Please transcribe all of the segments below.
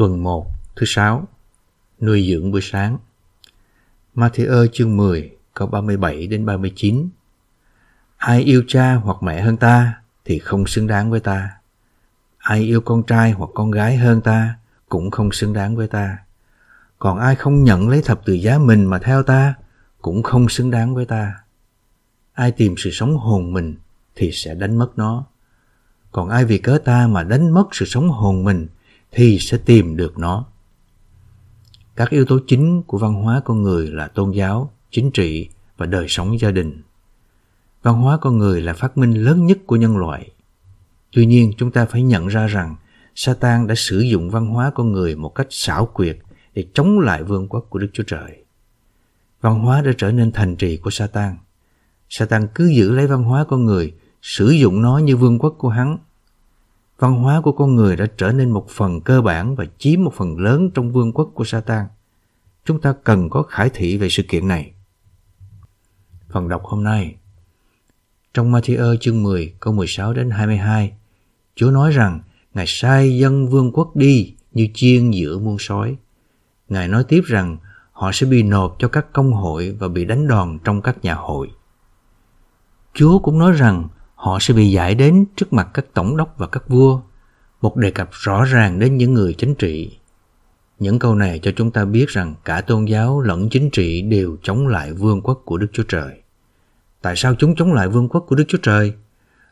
Tuần 1, thứ sáu, nuôi dưỡng buổi sáng. Matthew chương 10, câu 37 đến 39. Ai yêu cha hoặc mẹ hơn ta thì không xứng đáng với ta. Ai yêu con trai hoặc con gái hơn ta cũng không xứng đáng với ta. Còn ai không nhận lấy thập tự giá mình mà theo ta cũng không xứng đáng với ta. Ai tìm sự sống hồn mình thì sẽ đánh mất nó. Còn ai vì cớ ta mà đánh mất sự sống hồn mình thì sẽ tìm được nó. Các yếu tố chính của văn hóa con người là tôn giáo, chính trị và đời sống gia đình. Văn hóa con người là phát minh lớn nhất của nhân loại. Tuy nhiên, chúng ta phải nhận ra rằng Satan đã sử dụng văn hóa con người một cách xảo quyệt để chống lại vương quốc của Đức Chúa Trời. Văn hóa đã trở nên thành trì của Satan. Satan cứ giữ lấy văn hóa con người, sử dụng nó như vương quốc của hắn văn hóa của con người đã trở nên một phần cơ bản và chiếm một phần lớn trong vương quốc của Satan. Chúng ta cần có khải thị về sự kiện này. Phần đọc hôm nay Trong Matthew chương 10 câu 16 đến 22 Chúa nói rằng, Ngài sai dân vương quốc đi như chiên giữa muôn sói. Ngài nói tiếp rằng, họ sẽ bị nộp cho các công hội và bị đánh đòn trong các nhà hội. Chúa cũng nói rằng họ sẽ bị giải đến trước mặt các tổng đốc và các vua, một đề cập rõ ràng đến những người chính trị. Những câu này cho chúng ta biết rằng cả tôn giáo lẫn chính trị đều chống lại vương quốc của Đức Chúa Trời. Tại sao chúng chống lại vương quốc của Đức Chúa Trời?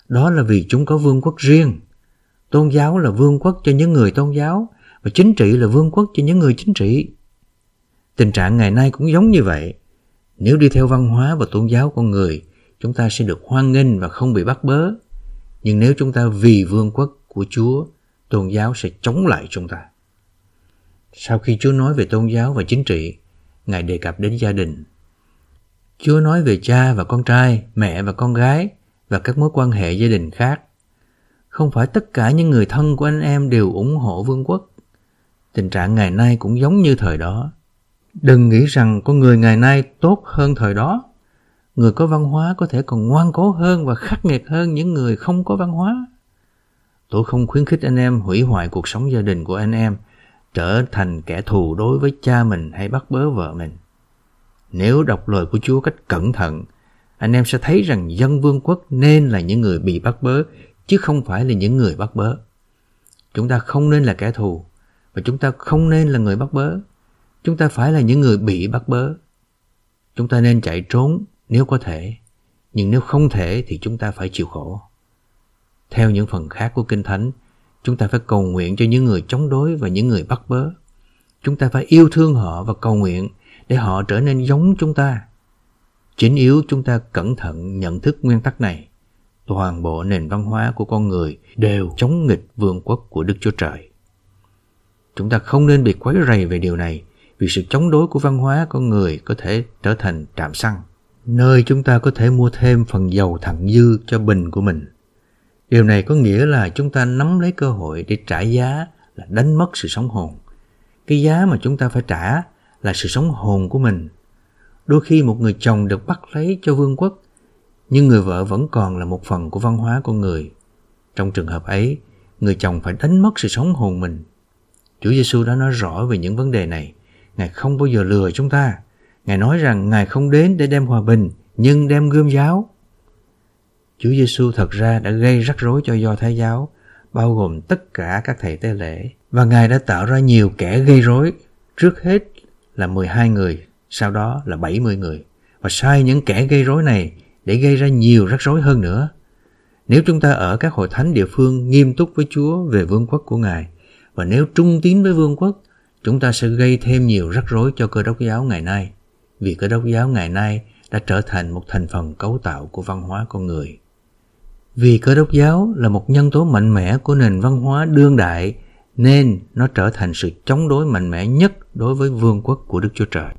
Đó là vì chúng có vương quốc riêng. Tôn giáo là vương quốc cho những người tôn giáo và chính trị là vương quốc cho những người chính trị. Tình trạng ngày nay cũng giống như vậy. Nếu đi theo văn hóa và tôn giáo con người chúng ta sẽ được hoan nghênh và không bị bắt bớ. Nhưng nếu chúng ta vì vương quốc của Chúa, tôn giáo sẽ chống lại chúng ta. Sau khi Chúa nói về tôn giáo và chính trị, Ngài đề cập đến gia đình. Chúa nói về cha và con trai, mẹ và con gái và các mối quan hệ gia đình khác. Không phải tất cả những người thân của anh em đều ủng hộ vương quốc. Tình trạng ngày nay cũng giống như thời đó. Đừng nghĩ rằng con người ngày nay tốt hơn thời đó người có văn hóa có thể còn ngoan cố hơn và khắc nghiệt hơn những người không có văn hóa. Tôi không khuyến khích anh em hủy hoại cuộc sống gia đình của anh em, trở thành kẻ thù đối với cha mình hay bắt bớ vợ mình. Nếu đọc lời của chúa cách cẩn thận, anh em sẽ thấy rằng dân vương quốc nên là những người bị bắt bớ, chứ không phải là những người bắt bớ. Chúng ta không nên là kẻ thù, và chúng ta không nên là người bắt bớ. Chúng ta phải là những người bị bắt bớ. Chúng ta nên chạy trốn nếu có thể, nhưng nếu không thể thì chúng ta phải chịu khổ. Theo những phần khác của Kinh Thánh, chúng ta phải cầu nguyện cho những người chống đối và những người bắt bớ. Chúng ta phải yêu thương họ và cầu nguyện để họ trở nên giống chúng ta. Chính yếu chúng ta cẩn thận nhận thức nguyên tắc này. Toàn bộ nền văn hóa của con người đều chống nghịch vương quốc của Đức Chúa Trời. Chúng ta không nên bị quấy rầy về điều này vì sự chống đối của văn hóa con người có thể trở thành trạm xăng nơi chúng ta có thể mua thêm phần dầu thặng dư cho bình của mình. Điều này có nghĩa là chúng ta nắm lấy cơ hội để trả giá là đánh mất sự sống hồn. Cái giá mà chúng ta phải trả là sự sống hồn của mình. Đôi khi một người chồng được bắt lấy cho vương quốc, nhưng người vợ vẫn còn là một phần của văn hóa con người. Trong trường hợp ấy, người chồng phải đánh mất sự sống hồn mình. Chúa Giêsu đã nói rõ về những vấn đề này. Ngài không bao giờ lừa chúng ta. Ngài nói rằng Ngài không đến để đem hòa bình, nhưng đem gươm giáo. Chúa Giêsu thật ra đã gây rắc rối cho do Thái giáo, bao gồm tất cả các thầy tế lễ. Và Ngài đã tạo ra nhiều kẻ gây rối, trước hết là 12 người, sau đó là 70 người. Và sai những kẻ gây rối này để gây ra nhiều rắc rối hơn nữa. Nếu chúng ta ở các hội thánh địa phương nghiêm túc với Chúa về vương quốc của Ngài, và nếu trung tín với vương quốc, chúng ta sẽ gây thêm nhiều rắc rối cho cơ đốc giáo ngày nay vì cơ đốc giáo ngày nay đã trở thành một thành phần cấu tạo của văn hóa con người. Vì cơ đốc giáo là một nhân tố mạnh mẽ của nền văn hóa đương đại, nên nó trở thành sự chống đối mạnh mẽ nhất đối với vương quốc của Đức Chúa Trời.